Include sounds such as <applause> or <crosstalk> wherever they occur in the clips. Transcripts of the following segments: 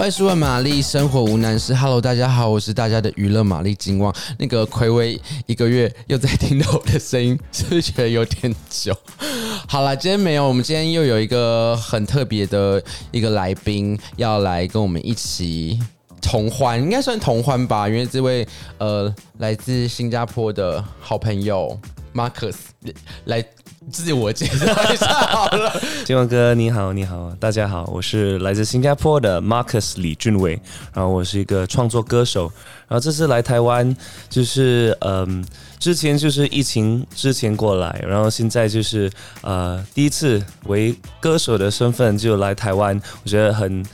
欢迎收看玛丽生活无难事。Hello，大家好，我是大家的娱乐玛丽金旺。那个暌违一个月又在听到我的声音，是不是觉得有点久？<laughs> 好了，今天没有，我们今天又有一个很特别的一个来宾要来跟我们一起同欢，应该算同欢吧？因为这位呃来自新加坡的好朋友 Marcus 来。自我介绍一下好了，<laughs> 金旺哥你好，你好，大家好，我是来自新加坡的 Marcus 李俊伟，然后我是一个创作歌手，然后这次来台湾就是嗯，之前就是疫情之前过来，然后现在就是呃第一次为歌手的身份就来台湾，我觉得很。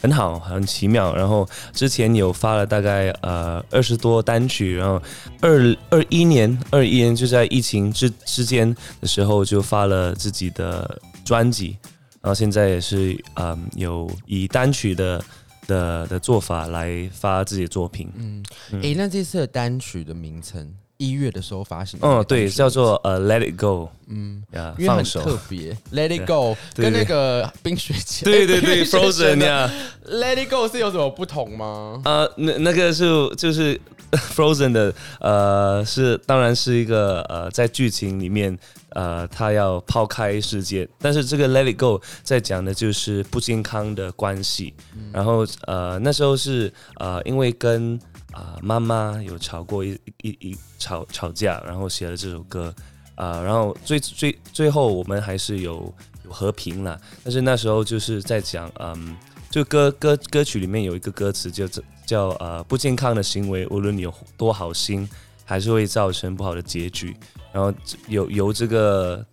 很好，很奇妙。然后之前有发了大概呃二十多单曲，然后二二一年二一年就在疫情之之间的时候就发了自己的专辑，然后现在也是嗯、呃、有以单曲的的的做法来发自己的作品。嗯，诶、欸，那这次的单曲的名称？一月的时候发行，嗯，对，叫做呃、uh,，Let It Go，嗯，呀，放手，特别，Let It Go，跟那个冰雪奇，对对对，<laughs> Frozen 呀，Let It Go 是有什么不同吗？呃，那那个是就是 <laughs> Frozen 的，呃，是当然是一个呃，在剧情里面，呃，他要抛开世界，但是这个 Let It Go 在讲的就是不健康的关系，嗯、然后呃，那时候是呃，因为跟啊，妈妈有吵过一一一吵吵架，然后写了这首歌，啊，然后最最最后我们还是有有和平了。但是那时候就是在讲，嗯，就歌歌歌曲里面有一个歌词叫叫呃不健康的行为，无论你有多好心，还是会造成不好的结局。然后有由这个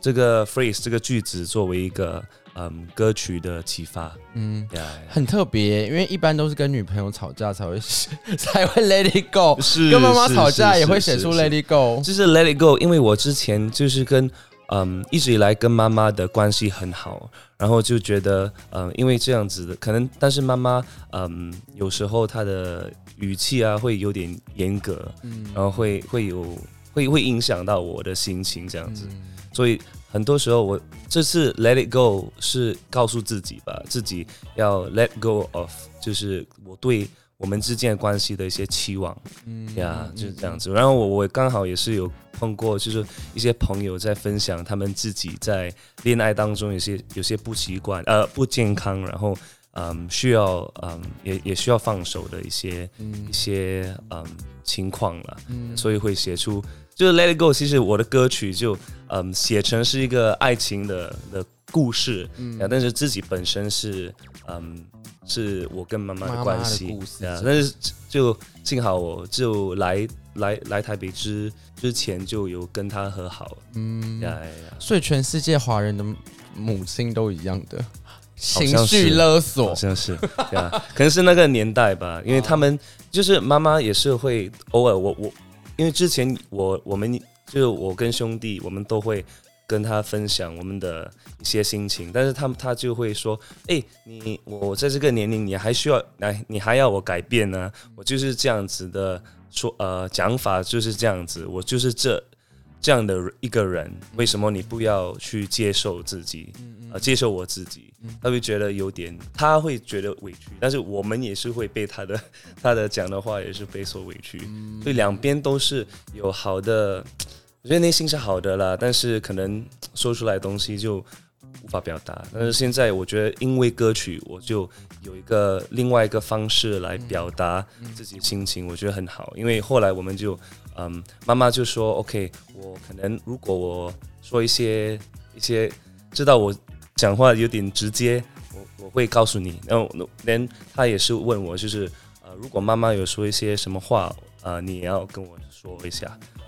这个 phrase 这个句子作为一个。嗯，歌曲的启发，嗯，yeah, yeah. 很特别，因为一般都是跟女朋友吵架才会 <laughs> 才会 Let It Go，是跟妈妈吵架也会写出 Let It Go，就是 Let It Go。因为我之前就是跟嗯一直以来跟妈妈的关系很好，然后就觉得嗯，因为这样子的可能，但是妈妈嗯有时候她的语气啊会有点严格，嗯，然后会会有会会影响到我的心情这样子，嗯、所以。很多时候，我这次 Let It Go 是告诉自己吧，自己要 Let Go of，就是我对我们之间的关系的一些期望，嗯呀，就是这样子。然后我我刚好也是有碰过，就是一些朋友在分享他们自己在恋爱当中有些有些不习惯，呃，不健康，然后嗯需要嗯也也需要放手的一些、嗯、一些嗯情况了，嗯，所以会写出。就是 Let It Go，其实我的歌曲就嗯写成是一个爱情的的故事，嗯，但是自己本身是嗯是我跟妈妈的关系，啊，但是就幸好我就来来来台北之之前就有跟他和好，嗯。呀呀，所以全世界华人的母亲都一样的情绪勒索，好像是，呀，可能是那个年代吧，因为他们 <laughs> 就是妈妈也是会偶尔我我。因为之前我我们就是我跟兄弟，我们都会跟他分享我们的一些心情，但是他他就会说：“哎，你我在这个年龄，你还需要来，你还要我改变呢？我就是这样子的说，呃，讲法就是这样子，我就是这这样的一个人，为什么你不要去接受自己，呃，接受我自己？”他会觉得有点，他会觉得委屈，但是我们也是会被他的他的讲的话也是被所委屈，所以两边都是有好的，我觉得内心是好的啦，但是可能说出来的东西就无法表达。但是现在我觉得，因为歌曲，我就有一个另外一个方式来表达自己心情，我觉得很好。因为后来我们就，嗯，妈妈就说，OK，我可能如果我说一些一些，知道我。讲话有点直接，我我会告诉你。然后连他也是问我，就是呃，如果妈妈有说一些什么话，呃，你也要跟我说一下。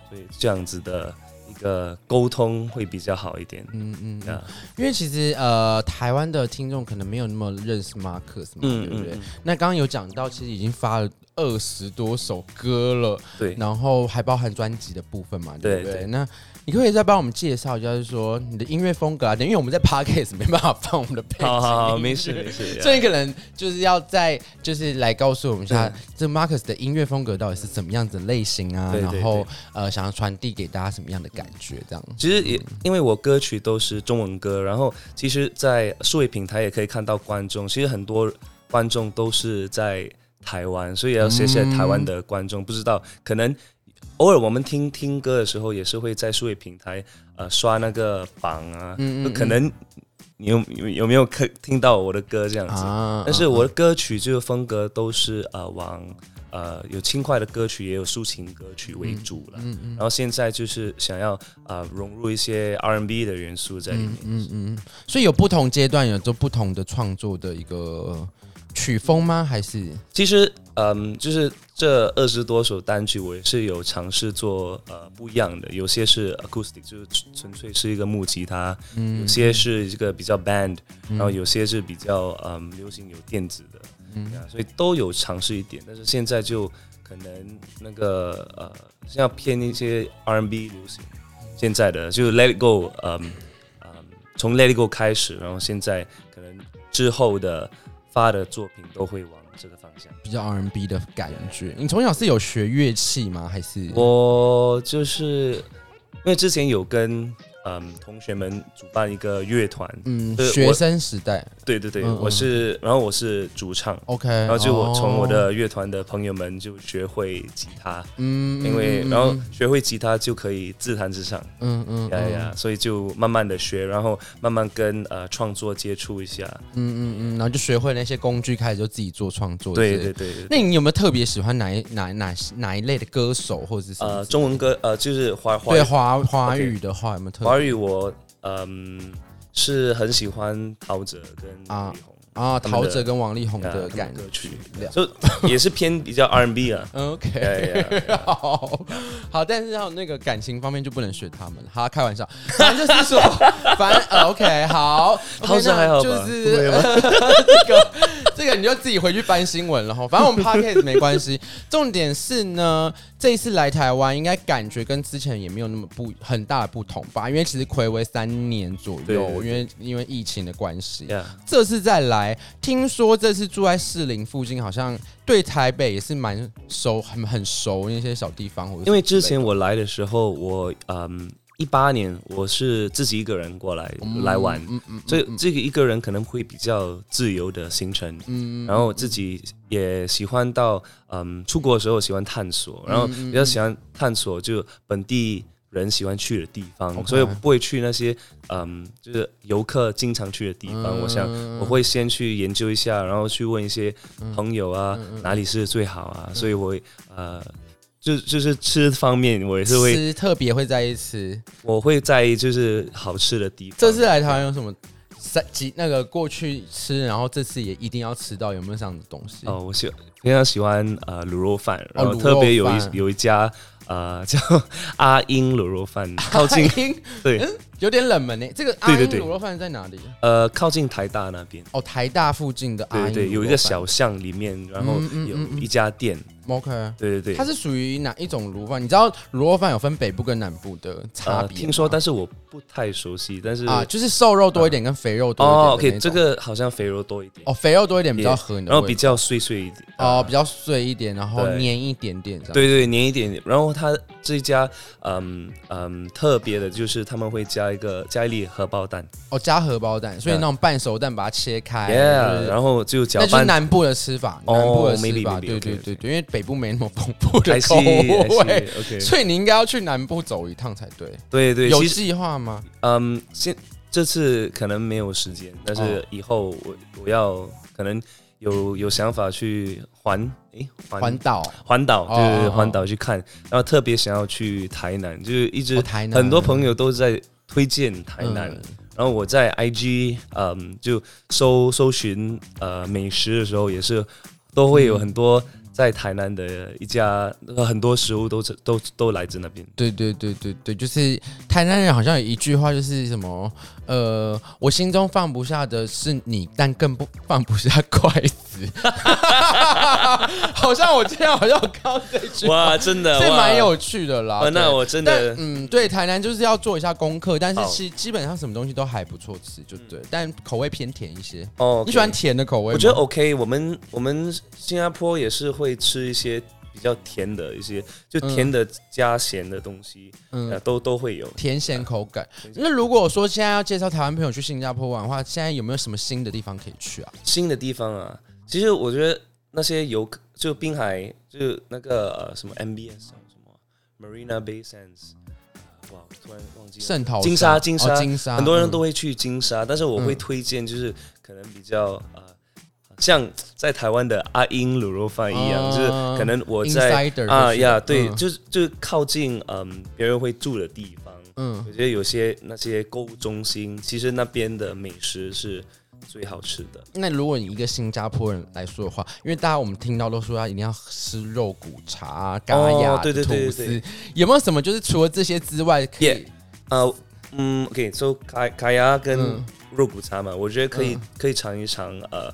所以这样子的一个沟通会比较好一点。嗯嗯啊，因为其实呃，台湾的听众可能没有那么认识 Marcus 嘛，嗯、对不对？嗯、那刚刚有讲到，其实已经发了二十多首歌了，对，然后还包含专辑的部分嘛，对不对？那你可以再帮我们介绍一下，就是说你的音乐风格啊，因为我们在 Podcast 没办法放我们的背景。好好好，没事没事。<laughs> 所以可能就是要再就是来告诉我们一下，这 Marcus 的音乐风格到底是怎么样子类型啊？然后呃，想要传递给大家什么样的感觉？这样。其实也因为我歌曲都是中文歌，然后其实，在数位平台也可以看到观众，其实很多。观众都是在台湾，所以要谢谢台湾的观众。嗯、不知道可能偶尔我们听听歌的时候，也是会在数位平台呃刷那个榜啊，嗯嗯嗯可能。你有有有没有可听到我的歌这样子？啊、但是我的歌曲这个风格都是呃往呃有轻快的歌曲，也有抒情歌曲为主了。然后现在就是想要呃融入一些 R&B 的元素在里面。嗯嗯，嗯。所以有不同阶段有做不同的创作的一个曲风吗？还是？其实嗯就是。这二十多首单曲，我也是有尝试做呃不一样的，有些是 acoustic，就是纯粹是一个木吉他，嗯，有些是一个比较 band，嗯，然后有些是比较嗯流行有电子的，嗯，所以都有尝试一点，但是现在就可能那个呃，像偏一些 R&B 流行，现在的就是 Let It Go，嗯嗯，从 Let It Go 开始，然后现在可能之后的发的作品都会往。这个方向比较 R&B 的感觉。你从小是有学乐器吗？还是我就是因为之前有跟嗯同学们主办一个乐团，嗯，学生时代，对对对，嗯嗯。我是，然后我是主唱，OK，然后就我从我的乐团的朋友们就学会吉他，嗯，因为然后学会吉他就可以自弹自唱，嗯嗯，呀呀，所以就慢慢的学，然后慢慢跟呃创作接触一下，嗯嗯嗯，然后就学会那些工具，开始就自己做创作，对对对。那你有没有特别喜欢哪一哪哪哪一类的歌手，或者是呃中文歌呃就是华对华华语的话有没有特别？华语我嗯是很喜欢陶喆跟啊。啊，陶喆跟王力宏的感歌曲，就也是偏比较 R&B 啊。<laughs> OK，好，好，但是要那个感情方面就不能学他们了。好，开玩笑，反正就是说，<laughs> 反正 OK，好，陶喆还好吧？就是这 <laughs> 个，这个你就自己回去翻新闻了哈。反正我们 Podcast 没关系，重点是呢，这一次来台湾，应该感觉跟之前也没有那么不很大的不同吧？因为其实暌违三年左右，因为因为疫情的关系，这次再来。听说这次住在士林附近，好像对台北也是蛮熟，很很熟那些小地方。因为之前我来的时候，我嗯一八年我是自己一个人过来、嗯、来玩，嗯嗯、所以这个一个人可能会比较自由的行程。嗯、然后自己也喜欢到嗯出国的时候喜欢探索，然后比较喜欢探索就本地。人喜欢去的地方.所以我不会去那些嗯，就是游客经常去的地方。嗯、我想我会先去研究一下，然后去问一些朋友啊，嗯、哪里是最好啊。嗯、所以我会呃，就就是吃方面，我也是会吃特别会在意吃。我会在意就是好吃的地方。这次来台湾有什么三几那个过去吃，然后这次也一定要吃到，有没有这样的东西？哦，我喜非常喜欢呃卤肉饭，然后特别有一有一家。呃，叫 <laughs> 阿英卤肉饭，靠近对、嗯，有点冷门呢。这个阿英卤肉饭在哪里？呃，靠近台大那边。哦，台大附近的阿英。对对，有一个小巷里面，然后有一家店。OK，对对对，它是属于哪一种卤饭？你知道卤肉饭有分北部跟南部的差别？听说，但是我不太熟悉。但是啊，就是瘦肉多一点跟肥肉多一点。哦，OK，这个好像肥肉多一点。哦，肥肉多一点比较合你的，然后比较碎碎一点。哦，比较碎一点，然后黏一点点这样。对对，黏一点点。然后它这一家，嗯嗯，特别的就是他们会加一个加一粒荷包蛋。哦，加荷包蛋，所以那种半熟蛋把它切开。然后就搅拌。那就是南部的吃法，南部的吃法。对对对对，因为北部没那么丰。富的口味，<laughs> OK，所以你应该要去南部走一趟才对。对对，有计划吗？嗯，现这次可能没有时间，但是以后我我要可能有有想法去环诶环岛环岛就是环岛去看，然后特别想要去台南，就是一直很多朋友都在推荐台南，然后我在 IG 嗯就搜搜寻呃美食的时候，也是都会有很多。在台南的一家，很多食物都是都都来自那边。对对对对对，就是台南人好像有一句话，就是什么呃，我心中放不下的是你，但更不放不下筷子。好像我今天好像有看到这句话，哇，真的，这蛮有趣的啦。那我真的，嗯，对，台南就是要做一下功课，但是其实基本上什么东西都还不错吃，就对，但口味偏甜一些。哦，你喜欢甜的口味？我觉得 OK，我们我们新加坡也是会。会吃一些比较甜的一些，就甜的加咸的东西，嗯，都都会有甜咸口感。那如果说现在要介绍台湾朋友去新加坡玩的话，现在有没有什么新的地方可以去啊？新的地方啊，其实我觉得那些游客就滨海，就那个呃什么 MBS 什么 Marina Bay Sands，哇，突然忘记了。圣淘金沙，金沙，金沙，很多人都会去金沙，但是我会推荐就是可能比较呃。像在台湾的阿英卤肉饭一样，嗯、就是可能我在啊呀，对，嗯、就是就是靠近嗯别人会住的地方，嗯，我觉得有些那些购物中心，其实那边的美食是最好吃的。那如果你一个新加坡人来说的话，因为大家我们听到都说他一定要吃肉骨茶、咖呀、对对对，吐司，有没有什么就是除了这些之外可以呃，嗯，OK，so 咖咖呀跟肉骨茶嘛，嗯、我觉得可以、嗯、可以尝一尝呃。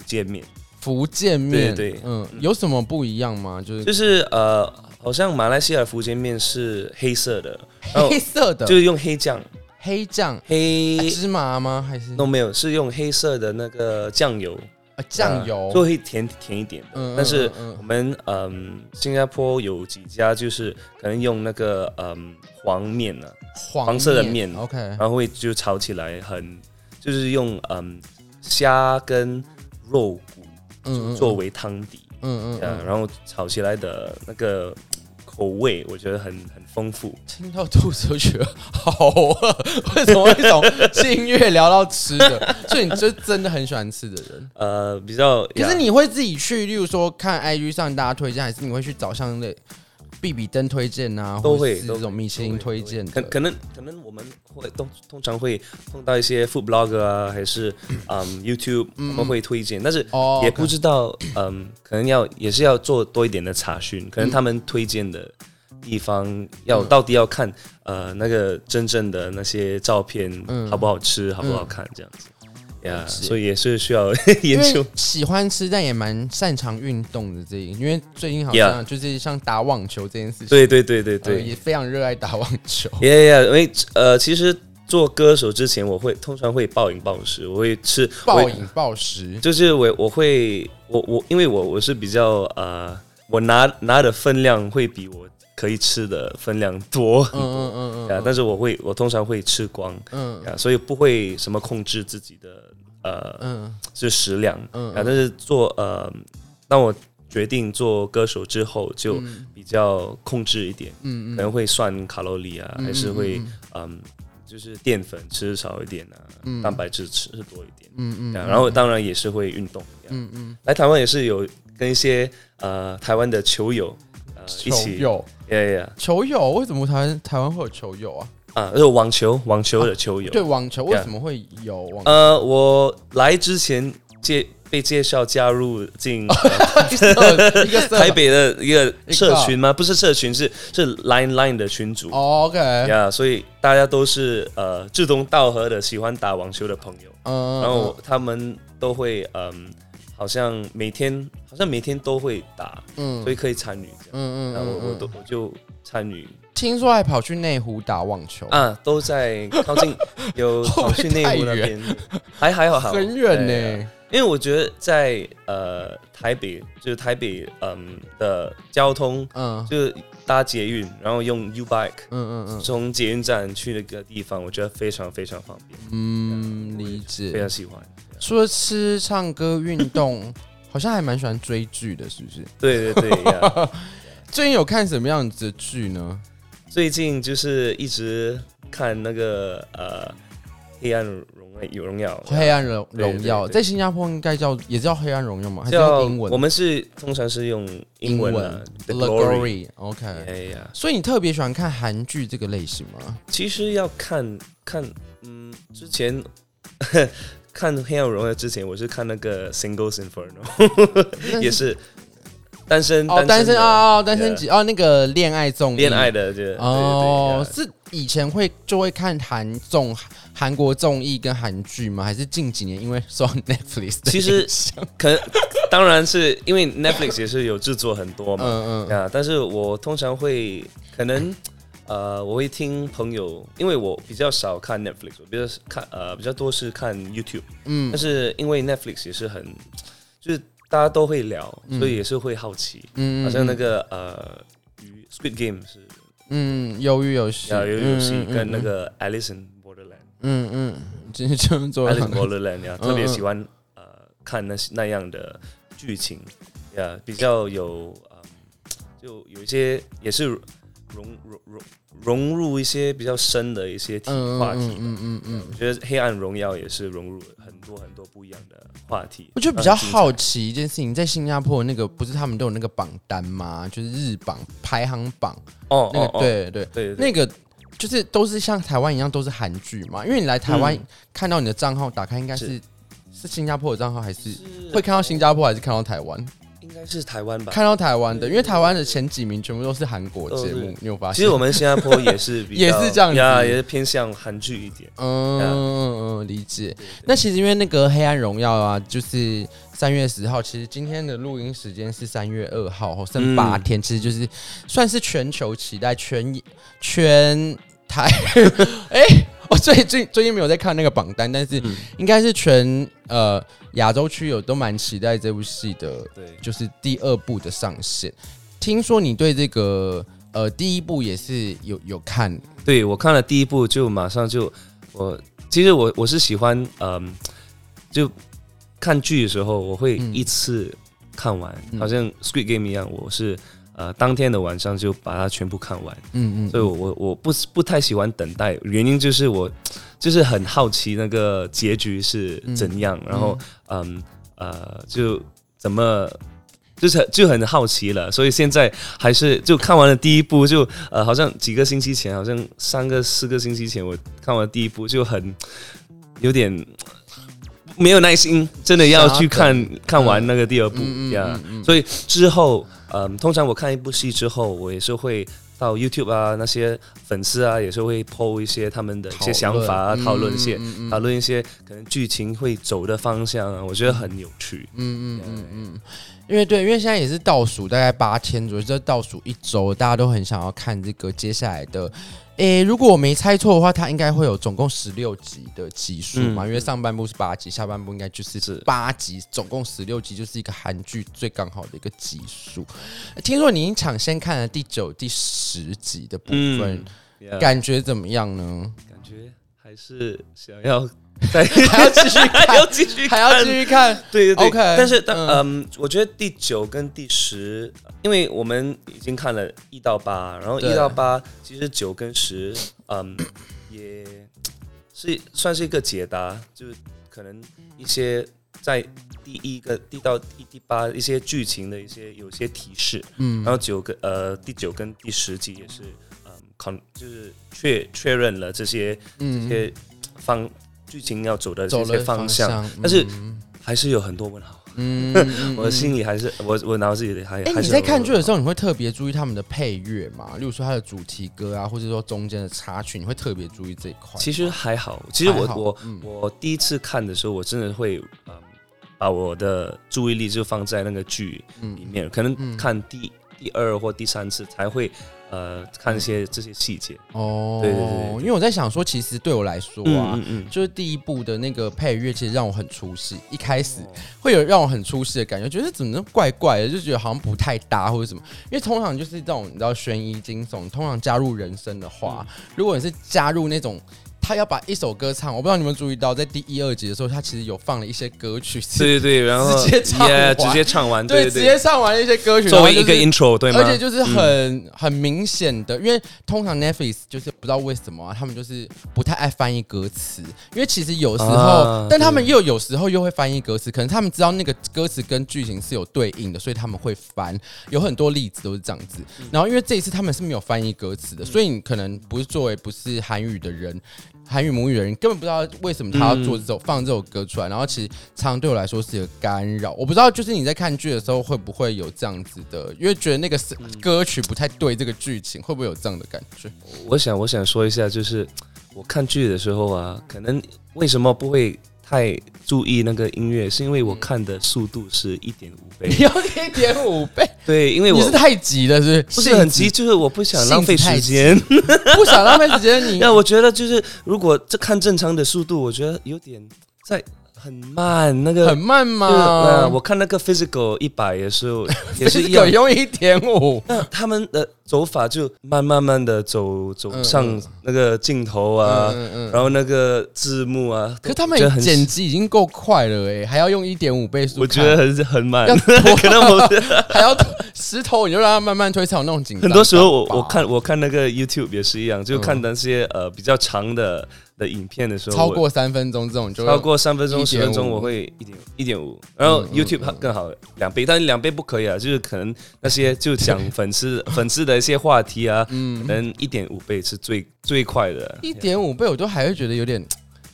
福建面，福建面，对对，嗯，有什么不一样吗？就是就是呃，好像马来西亚福建面是黑色的，黑色的，就是用黑酱，黑酱，黑芝麻吗？还是？都没有，是用黑色的那个酱油。啊，酱油？就会甜甜一点的。但是我们嗯，新加坡有几家就是可能用那个嗯黄面呢，黄色的面，OK，然后会就炒起来很，就是用嗯虾跟肉骨，嗯，作为汤底，嗯嗯，然后炒起来的那个口味，我觉得很很丰富。听到肚子都觉得好饿，为什么会从音乐聊到吃的？<laughs> 所以你就真的很喜欢吃的人？呃，比较。可是你会自己去，例如说看 IG 上大家推荐，还是你会去找像那？必比登推荐啊，都会这种米其林推荐，可可能可能我们会都通常会碰到一些 food blogger 啊，还是嗯 YouTube 他们会推荐，但是也不知道嗯，可能要也是要做多一点的查询，可能他们推荐的地方要到底要看呃那个真正的那些照片好不好吃，好不好看这样子。呀，所以也是需要 <laughs> 研究。喜欢吃，但也蛮擅长运动的这一，因为最近好像就是像打网球这件事情，对对对对对，也非常热爱打网球。<laughs> 耶耶，因为呃，其实做歌手之前，我会通常会暴饮暴食，我会吃暴饮暴食，就是我我会我我因为我我是比较呃，我拿拿的分量会比我。可以吃的分量多。很多，嗯嗯。嗯，<laughs> 但是我会，我通常会吃光，嗯，所以不会什么控制自己的呃，嗯，是食量，嗯，但是做呃，当我决定做歌手之后，就比较控制一点，嗯嗯，可能会算卡路里啊，还是会嗯，就是淀粉吃少一点啊，蛋白质吃多一点，嗯嗯，然后当然也是会运动，嗯嗯，来台湾也是有跟一些呃台湾的球友。一起有，对呀，球友为什么台湾台湾会有球友啊？啊，是网球，网球的球友。对，网球为什么会有网？呃，我来之前介被介绍加入进 <laughs> 台北的一个社群吗？不是社群，是是 Line Line 的群组。OK，呀，所以大家都是呃志同道合的喜欢打网球的朋友。嗯，然后他们都会嗯。好像每天好像每天都会打，嗯，所以可以参与，嗯嗯，然后我我都我就参与。听说还跑去内湖打网球。啊，都 <laughs> 在靠近，有跑去内湖那边，还还好好，很远呢。因为我觉得在呃台北，就是台北嗯的交通，嗯，就是搭捷运，然后用 U Bike，嗯嗯嗯，从捷运站去那个地方，我觉得非常非常方便，嗯，理解，非常喜欢。除了吃、唱歌、运动，<laughs> 好像还蛮喜欢追剧的，是不是？对对对。Yeah. <laughs> 最近有看什么样子的剧呢？最近就是一直看那个呃《黑暗荣荣耀》。黑暗荣荣耀在新加坡应该叫也叫《黑暗荣耀》吗？还是叫英文？我们是通常是用英文的。The Glory。OK。哎呀，所以你特别喜欢看韩剧这个类型吗？其实要看看，嗯，之前。<laughs> 看《黑暗荣耀》之前，我是看那个《Singles Inferno》，<laughs> 也是单身哦，单身哦哦，单身几哦，那个恋爱综艺，恋爱的这哦，是以前会就会看韩综、韩国综艺跟韩剧吗？还是近几年因为说 <laughs> Netflix？其实可能当然是因为 Netflix 也是有制作很多嘛，嗯嗯啊，但是我通常会可能。呃，我会听朋友，因为我比较少看 Netflix，我比较看呃比较多是看 YouTube，嗯，但是因为 Netflix 也是很，就是大家都会聊，嗯、所以也是会好奇，嗯，好像那个呃，Squid Game 是，嗯，鱿鱼游戏，鱿鱼游戏跟那个 Alice in Borderland，嗯嗯，今天就做 Alice in Borderland 呀，特别喜欢呃看那那样的剧情。呀比较有嗯，就有一些也是融融融融入一些比较深的一些题话题。嗯嗯嗯，嗯，我觉得《黑暗荣耀》也是融入很多很多不一样的话题。我觉得比较好奇一件事情，在新加坡那个不是他们都有那个榜单吗？就是日榜排行榜哦，那个对对对，那个。就是都是像台湾一样都是韩剧嘛，因为你来台湾看到你的账号打开，应该是是，是新加坡的账号，还是会看到新加坡，还是看到台湾？应该是台湾吧。看到台湾的，因为台湾的前几名全部都是韩国节目，你有发现？其实我们新加坡也是比较，<laughs> 也是这样子，也是偏向韩剧一点。嗯嗯嗯，理解。那其实因为那个《黑暗荣耀》啊，就是。三月十号，其实今天的录音时间是三月二号，剩八天，其实就是算是全球期待全全台。哎、<laughs> 欸，我最近最近没有在看那个榜单，但是应该是全呃亚洲区有都蛮期待这部戏的。对，就是第二部的上线。听说你对这个呃第一部也是有有看？对，我看了第一部就马上就我其实我我是喜欢嗯、呃、就。看剧的时候，我会一次看完，嗯、好像《Squid Game》一样，我是呃当天的晚上就把它全部看完。嗯嗯，所以我我我不不太喜欢等待，原因就是我就是很好奇那个结局是怎样，嗯、然后嗯呃就怎么就是就很好奇了，所以现在还是就看完了第一部，就呃好像几个星期前，好像三个四个星期前我看完第一部，就很有点。没有耐心，真的要去看看完那个第二部呀。所以之后，嗯，通常我看一部戏之后，我也是会到 YouTube 啊，那些粉丝啊，也是会 po 一些他们的一些想法啊，讨论一些讨论一些可能剧情会走的方向啊，我觉得很有趣。嗯嗯嗯嗯，因为对，因为现在也是倒数大概八天左右，就倒数一周，大家都很想要看这个接下来的。诶、欸，如果我没猜错的话，它应该会有总共十六集的集数嘛？嗯、因为上半部是八集，下半部应该就是八集，总共十六集，就是一个韩剧最刚好的一个集数。听说你已经抢先看了第九、第十集的部分，嗯、感觉怎么样呢？感觉还是想要。<laughs> 对，还要继续看，<laughs> 还要继续，还要继续看。<laughs> 对对对。OK，但是，但嗯，我觉得第九跟第十，因为我们已经看了一到八，然后一到八，其实九跟十，嗯，也是算是一个解答，就是可能一些在第一个第到第第八一些剧情的一些有些提示，嗯，然后九个呃第九跟第十集也是，嗯，con 就是确确认了这些这些方。剧情要走的这些方向，方向但是还是有很多问号。嗯，<laughs> 我心里还是我我脑子里还。哎、欸，你在看剧的时候，你会特别注意他们的配乐吗？例如说他的主题歌啊，或者说中间的插曲，你会特别注意这一块？其实还好，其实我我、嗯、我第一次看的时候，我真的会嗯把我的注意力就放在那个剧里面，嗯、可能看第第二或第三次才会。呃，看一些这些细节哦，对对对，因为我在想说，其实对我来说啊，嗯嗯，就是第一部的那个配乐，其实让我很出戏。一开始会有让我很出戏的感觉，觉得怎么那么怪怪的，就觉得好像不太搭或者什么。因为通常就是这种你知道悬疑惊悚，通常加入人声的话，如果你是加入那种。他要把一首歌唱，我不知道你们注意到，在第一二集的时候，他其实有放了一些歌曲，对对对，<laughs> 然后直接唱完，直接唱完，对，直接唱完一些歌曲，作为一个 intro，对吗？而且就是很很明显的，因为通常 Netflix 就是不知道为什么啊，他们就是不太爱翻译歌词，因为其实有时候，但他们又有时候又会翻译歌词，可能他们知道那个歌词跟剧情是有对应的，所以他们会翻。有很多例子都是这样子。然后因为这一次他们是没有翻译歌词的，所以你可能不是作为不是韩语的人。韩语母语的人根本不知道为什么他要做这首、嗯、放这首歌出来，然后其实常常对我来说是一个干扰。我不知道，就是你在看剧的时候会不会有这样子的，因为觉得那个歌曲不太对这个剧情，会不会有这样的感觉？我想，我想说一下，就是我看剧的时候啊，可能为什么不会？太注意那个音乐，是因为我看的速度是一点五倍。<laughs> 你要一点五倍？对，因为我你是太急了，是不是？不是很急，就是我不想浪费时间，不想浪费时间。你 <laughs> 那我觉得就是，如果这看正常的速度，我觉得有点在很慢，那个很慢吗？我看那个 physical 一百的时候也是一样，用一点五。那他们的走法就慢慢慢的走走上那个镜头啊，嗯嗯、然后那个字幕啊，可他们剪辑已经够快了哎，还要用一点五倍速，我觉得很很慢，<laughs> 可能我 <laughs> <laughs> 还要石头，你就让它慢慢推，才有那种紧张。很多时候我我看我看那个 YouTube 也是一样，就看那些呃比较长的。的影片的时候，超过三分钟这种就超过三分钟十分钟我会一点一点五，然后 YouTube 更好两倍，但是两倍不可以啊，就是可能那些就讲 <laughs> 粉丝粉丝的一些话题啊，嗯，可能一点五倍是最最快的，一点五倍我都还会觉得有点。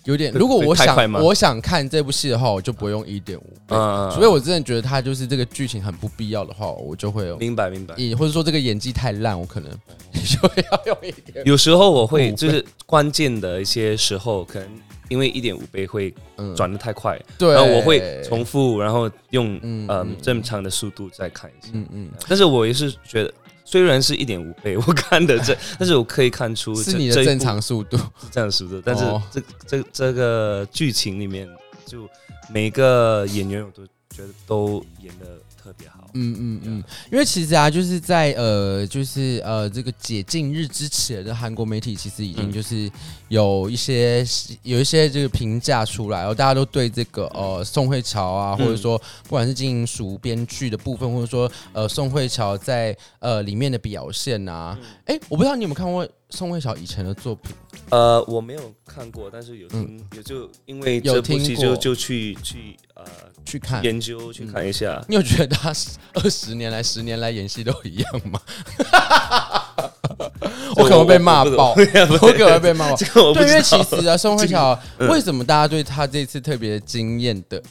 有点，如果我想我想看这部戏的话，我就不会用一点五倍，除非我真的觉得他就是这个剧情很不必要的话，我就会用。明白明白。或者说这个演技太烂，我可能 <laughs> 就要用一点。有时候我会就是关键的一些时候，可能因为一点五倍会转的太快，对，然后我会重复，然后用嗯正常的速度再看一下。嗯嗯。但是我也是觉得。虽然是一点五倍，<laughs> 我看的这，但是我可以看出是你的正常速度，这样的速度。但是这这这个剧情里面，就每个演员我都觉得都演的特别好。嗯嗯嗯，因为其实啊，就是在呃，就是呃，这个解禁日之前的韩国媒体其实已经就是有一些有一些这个评价出来，然后大家都对这个呃宋慧乔啊，或者说不管是金银淑编剧的部分，或者说呃宋慧乔在呃里面的表现啊，哎、欸，我不知道你有没有看过宋慧乔以前的作品？呃，我没有看过，但是有听，也就因为这部戏就就去去呃。去看研究去看一下，你有觉得他二十年来十年来演戏都一样吗？<laughs> 我可能被骂爆，<laughs> 我可能被骂爆。对，因为其实啊，宋慧乔为什么大家对他这次特别惊艳的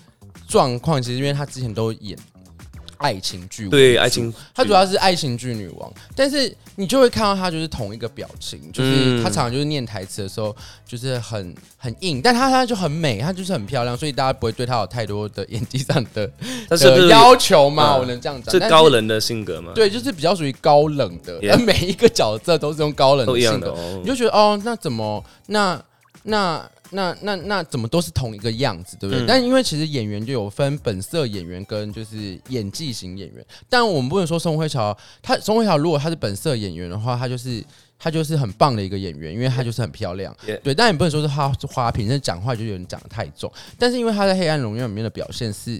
状况，其实因为他之前都演。爱情剧对爱情，她主要是爱情剧女王，但是你就会看到她就是同一个表情，就是她常常就是念台词的时候就是很很硬，但她她就很美，她就是很漂亮，所以大家不会对她有太多的演技上的 <laughs> 的要求嘛，我能这样讲？是高冷的性格吗？对，就是比较属于高冷的，而每一个角色都是用高冷的性格，你就觉得哦，那怎么那那。那那那怎么都是同一个样子，对不对？嗯、但因为其实演员就有分本色演员跟就是演技型演员，但我们不能说宋慧乔，她宋慧乔如果她是本色演员的话，她就是她就是很棒的一个演员，因为她就是很漂亮.对。但也不能说是她花瓶，那讲话就有点讲得太重。但是因为她在《黑暗荣耀》里面的表现是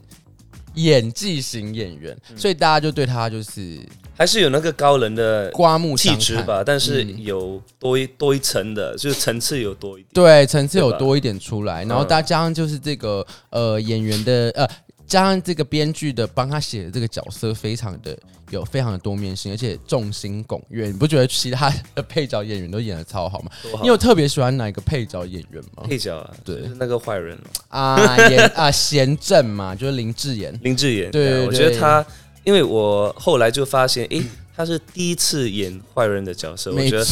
演技型演员，嗯、所以大家就对他就是。还是有那个高冷的刮目气质吧，但是有多一多一层的，就是层次有多一点。对，层次有多一点出来，然后再加上就是这个呃演员的呃，加上这个编剧的帮他写的这个角色，非常的有非常的多面性，而且众星拱月。你不觉得其他的配角演员都演的超好吗？你有特别喜欢哪一个配角演员吗？配角啊，对，就是那个坏人啊，演 <laughs> 啊贤正嘛，就是林志妍。林志妍，对，我觉得他。因为我后来就发现，诶，他是第一次演坏人的角色，我觉得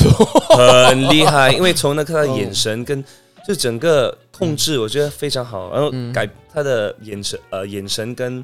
很厉害。因为从那个他的眼神跟就整个控制，我觉得非常好。然后改他的眼神，呃，眼神跟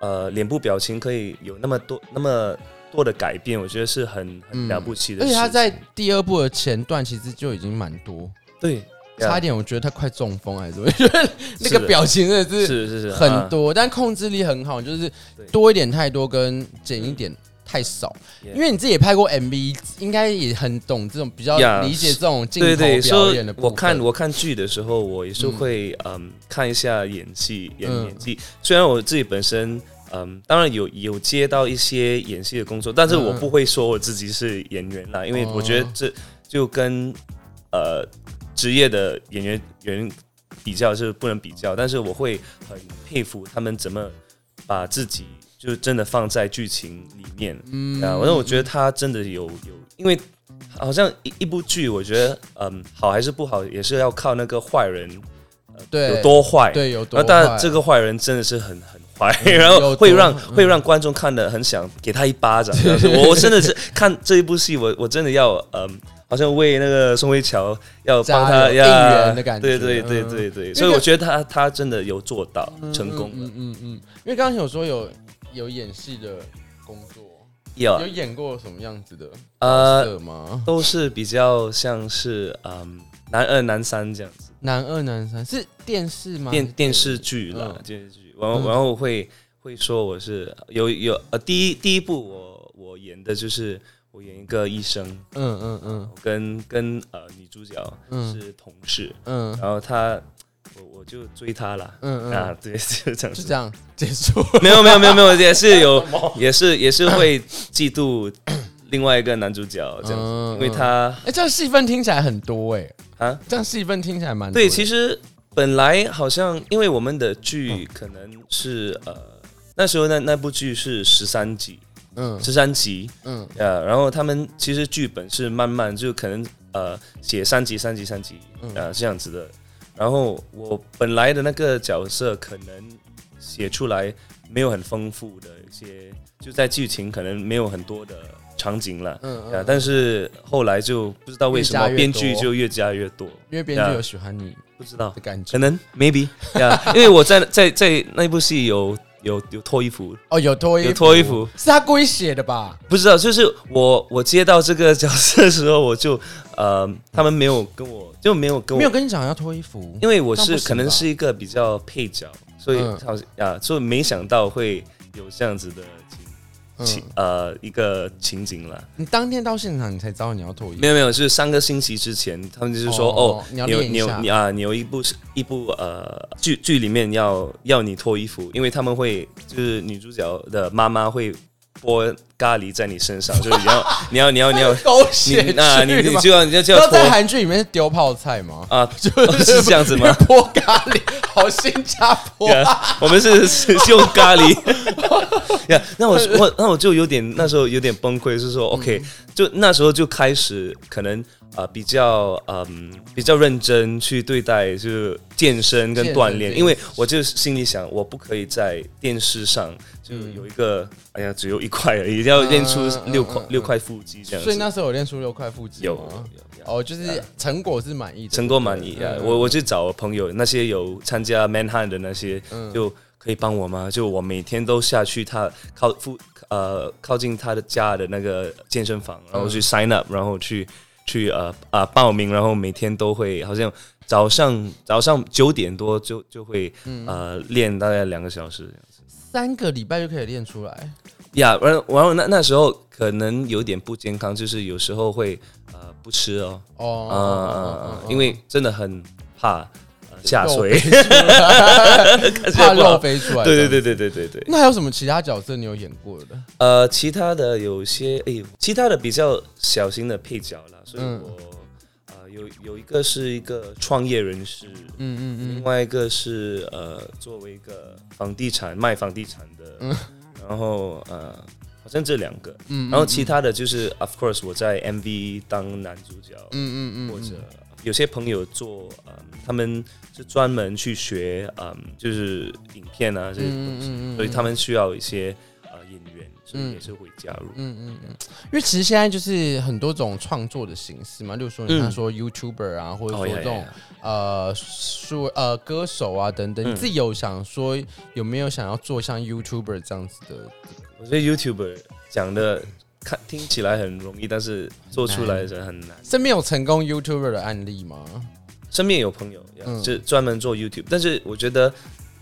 呃脸部表情可以有那么多那么多的改变，我觉得是很很了不起的。而且他在第二部的前段其实就已经蛮多，对。差一点，我觉得他快中风还是什么？我觉得那个表情真的是是是是很多，但控制力很好，就是多一点太多跟减一点太少。因为你自己也拍过 MV，应该也很懂这种比较理解这种镜头表演的部分。我看我看剧的时候，我也是会嗯看一下演戏演演技。虽然我自己本身嗯当然有有接到一些演戏的工作，但是我不会说我自己是演员啦，因为我觉得这就跟呃。职业的演员演员比较是不能比较，但是我会很佩服他们怎么把自己就真的放在剧情里面。嗯，啊，我我觉得他真的有有，因为好像一一部剧，我觉得嗯好还是不好，也是要靠那个坏人，对，有多坏，对，有多坏。但这个坏人真的是很 <laughs> 很坏，嗯、然后会让会让观众看的很想给他一巴掌。<laughs> 我我真的是看这一部戏，我我真的要嗯。好像为那个宋慧乔要帮他应援的感觉，对对对对对，所以我觉得他他真的有做到成功了。嗯嗯嗯，因为刚才有说有有演戏的工作，有有演过什么样子的呃吗？都是比较像是嗯男二男三这样子。男二男三是电视吗？电电视剧了，电视剧。然后然后会会说我是有有呃第一第一部我我演的就是。我演一个医生，嗯嗯嗯，跟跟呃女主角是同事，嗯，然后他我我就追她了，嗯嗯啊，对，<laughs> 就这样，就这样结束。<laughs> 没有没有没有没有，也是有，<laughs> 也是也是会嫉妒另外一个男主角这样子，因为他哎，这样戏份听起来很多哎，啊，这样戏份听起来蛮。对，其实本来好像因为我们的剧可能是呃那时候那那部剧是十三集。嗯，十三集，嗯，呃，然后他们其实剧本是慢慢就可能呃写三集三集三集，呃这样子的。然后我本来的那个角色可能写出来没有很丰富的一些，就在剧情可能没有很多的场景了，嗯嗯。但是后来就不知道为什么编剧就越加越多，因为编剧有喜欢你，不知道的感觉，可能 maybe，<laughs> 因为我在在在那部戏有。有有脱衣服。哦，有脱衣服，有脱衣服，是他故意写的吧？不知道，就是我我接到这个角色的时候，我就呃，他们没有跟我就没有跟我没有跟你讲要脱衣服，因为我是可能是一个比较配角，所以好像啊，所以没想到会有这样子的。情呃一个情景了。你当天到现场，你才知道你要脱衣服？没有没有，是三个星期之前，他们就是说哦，你有你有你啊，你有一部一部呃剧剧里面要要你脱衣服，因为他们会就是女主角的妈妈会。泼咖喱在你身上，就是你要 <laughs> 你要你要你要 <laughs> 狗血啊！你你就要你就要在韩剧里面是丢泡菜吗？啊，<laughs> 就是这样子吗？泼咖喱，好新加坡。我们是是用咖喱。<laughs> 呀，那我我那我就有点那时候有点崩溃，是说 OK，就那时候就开始可能啊比较嗯比较认真去对待就是健身跟锻炼，因为我就心里想，我不可以在电视上。就有一个，哎呀，只有一块而已，要练出六块六块腹肌这样。所以那时候有练出六块腹肌有，哦，就是成果是满意的，成果满意啊！我我去找朋友，那些有参加 Manhunt 的那些，就可以帮我吗？就我每天都下去他靠附呃靠近他的家的那个健身房，然后去 sign up，然后去去呃啊报名，然后每天都会好像早上早上九点多就就会呃练大概两个小时。三个礼拜就可以练出来呀！完完了，那那时候可能有点不健康，就是有时候会呃不吃哦哦，呃，因为真的很怕下水，怕肉飞出来。<laughs> 对对对对对对对。那还有什么其他角色你有演过的？呃，其他的有些哎呦，其他的比较小型的配角啦，所以我呃有有一个是一个创业人士，嗯嗯嗯，另外一个是呃作为一个。房地产卖房地产的，嗯、然后呃，好像这两个，嗯，然后其他的就是、嗯、，of course，我在 MV 当男主角，嗯嗯嗯，或者有些朋友做，嗯，他们是专门去学，嗯，就是影片啊这些东西，嗯嗯嗯，所以他们需要一些。演员所以，也是会加入。嗯嗯嗯，因为其实现在就是很多种创作的形式嘛，例如说你看说 YouTuber 啊，或者说这种呃说呃歌手啊等等，你自己有想说有没有想要做像 YouTuber 这样子的？我觉得 YouTuber 讲的看听起来很容易，但是做出来是很难。身边有成功 YouTuber 的案例吗？身边有朋友就专门做 YouTube，但是我觉得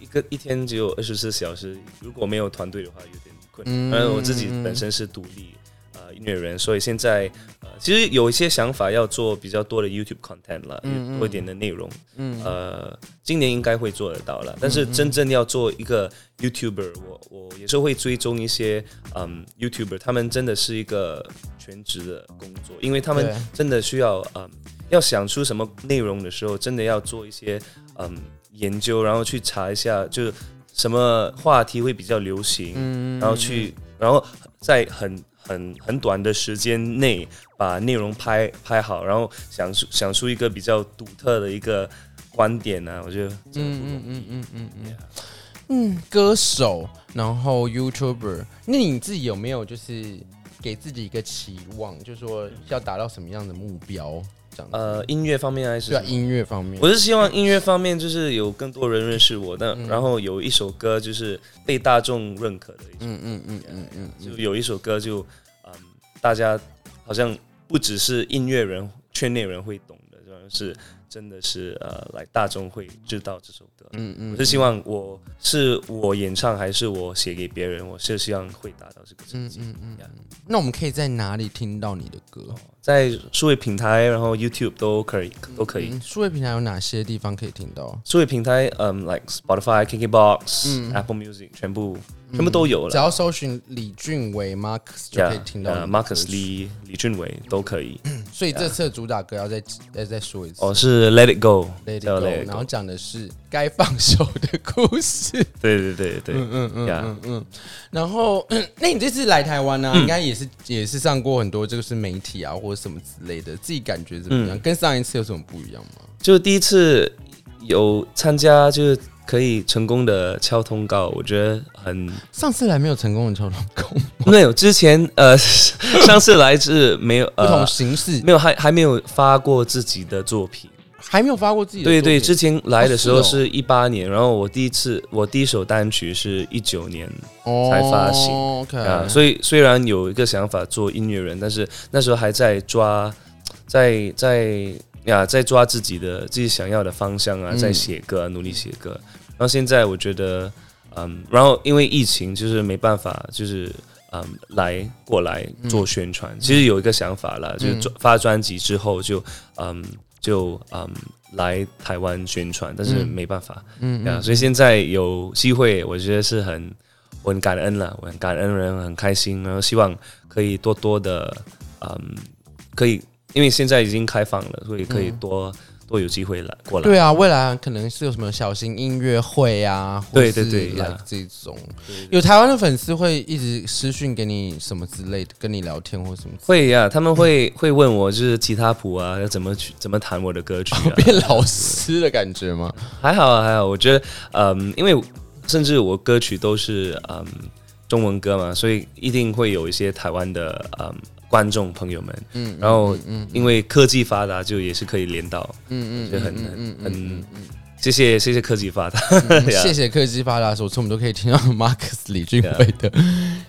一个一天只有二十四小时，如果没有团队的话，有点。嗯，反正我自己本身是独立呃音乐人，所以现在呃其实有一些想法要做比较多的 YouTube content 了，嗯、多一点的内容，嗯，呃，今年应该会做得到了。但是真正要做一个 YouTuber，我我也是会追踪一些嗯 YouTuber，他们真的是一个全职的工作，因为他们真的需要嗯要想出什么内容的时候，真的要做一些嗯研究，然后去查一下就是。什么话题会比较流行？嗯、然后去，然后在很很很短的时间内把内容拍拍好，然后想出想出一个比较独特的一个观点呢、啊？我觉得。嗯嗯嗯嗯嗯，嗯，歌手，然后 YouTuber，那你自己有没有就是给自己一个期望，就是说要达到什么样的目标？呃，音乐方面还是对音乐方面，我是希望音乐方面就是有更多人认识我，但然后有一首歌就是被大众认可的一首，嗯嗯嗯嗯嗯，就有一首歌就嗯，大家好像不只是音乐人圈内人会懂的，就是真的是呃，来大众会知道这首歌。嗯嗯，我是希望我是我演唱还是我写给别人，我是希望会达到这个成绩。嗯嗯嗯。那我们可以在哪里听到你的歌？在数位平台，然后 YouTube 都可以，都可以。数位平台有哪些地方可以听到？数位平台，嗯，like Spotify、KKBox、Apple Music，全部全部都有了。只要搜寻李俊伟 Marcus 就可以听到。Marcus 李李俊伟都可以。所以这次的主打歌要再再再说一次。哦，是 Let It Go，Let It Go，然后讲的是该放手的故事。<laughs> 对对对对，嗯嗯嗯嗯嗯。然后，<clears throat> 那你这次来台湾呢，应该也是也是上过很多这个是媒体啊或者。什么之类的，自己感觉怎么样？嗯、跟上一次有什么不一样吗？就是第一次有参加，就是可以成功的敲通告，我觉得很。上次来没有成功的敲通告，没有。之前呃，上次来是没有、呃、不同形式，没有还还没有发过自己的作品，还没有发过自己的。对对，之前来的时候是一八年，然后我第一次我第一首单曲是一九年才发行。Oh, 啊，所以虽然有一个想法做音乐人，但是那时候还在抓，在在呀，在抓自己的自己想要的方向啊，在写歌，努力写歌。然后现在我觉得，嗯，然后因为疫情，就是没办法，就是嗯，来过来做宣传。其实有一个想法了，就是发专辑之后就嗯。就嗯来台湾宣传，但是没办法，嗯，呀，所以现在有机会，我觉得是很我很感恩了，我很感恩人，很开心，然后希望可以多多的嗯，可以，因为现在已经开放了，所以可以多。嗯会有机会来过来，对啊，未来可能是有什么小型音乐会啊，对对对，来这种，有台湾的粉丝会一直私讯给你什么之类的，跟你聊天或什么？会呀，他们会 <laughs> 会问我，就是吉他谱啊，要怎么去怎么弹我的歌曲，<laughs> 变老师的感觉吗？还好啊，还好，我觉得，嗯，因为甚至我歌曲都是嗯中文歌嘛，所以一定会有一些台湾的嗯。观众朋友们，嗯，然后因为科技发达，就也是可以连到，嗯嗯，就很很很，谢谢谢谢科技发达，谢谢科技发达，所以我们都可以听到 <laughs> Marcus 李俊伟的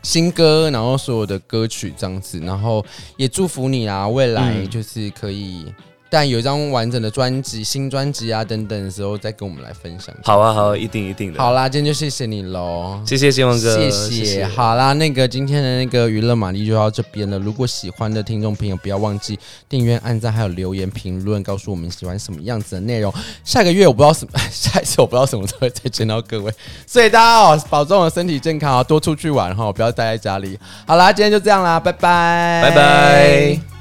新歌，然后所有的歌曲这样子，然后也祝福你啊，未来就是可以。但有一张完整的专辑、新专辑啊等等的时候，再跟我们来分享。好啊，好啊，一定一定的。好啦，今天就谢谢你喽，谢谢建旺哥，谢谢。谢谢好啦，那个今天的那个娱乐玛丽就到这边了。如果喜欢的听众朋友，不要忘记订阅、按赞，还有留言评论，告诉我们喜欢什么样子的内容。下个月我不知道什么，<laughs> 下一次我不知道什么时候会再见到各位，所以大家哦，保重身体健康啊，多出去玩哈，不要待在家里。好啦，今天就这样啦，拜拜，拜拜。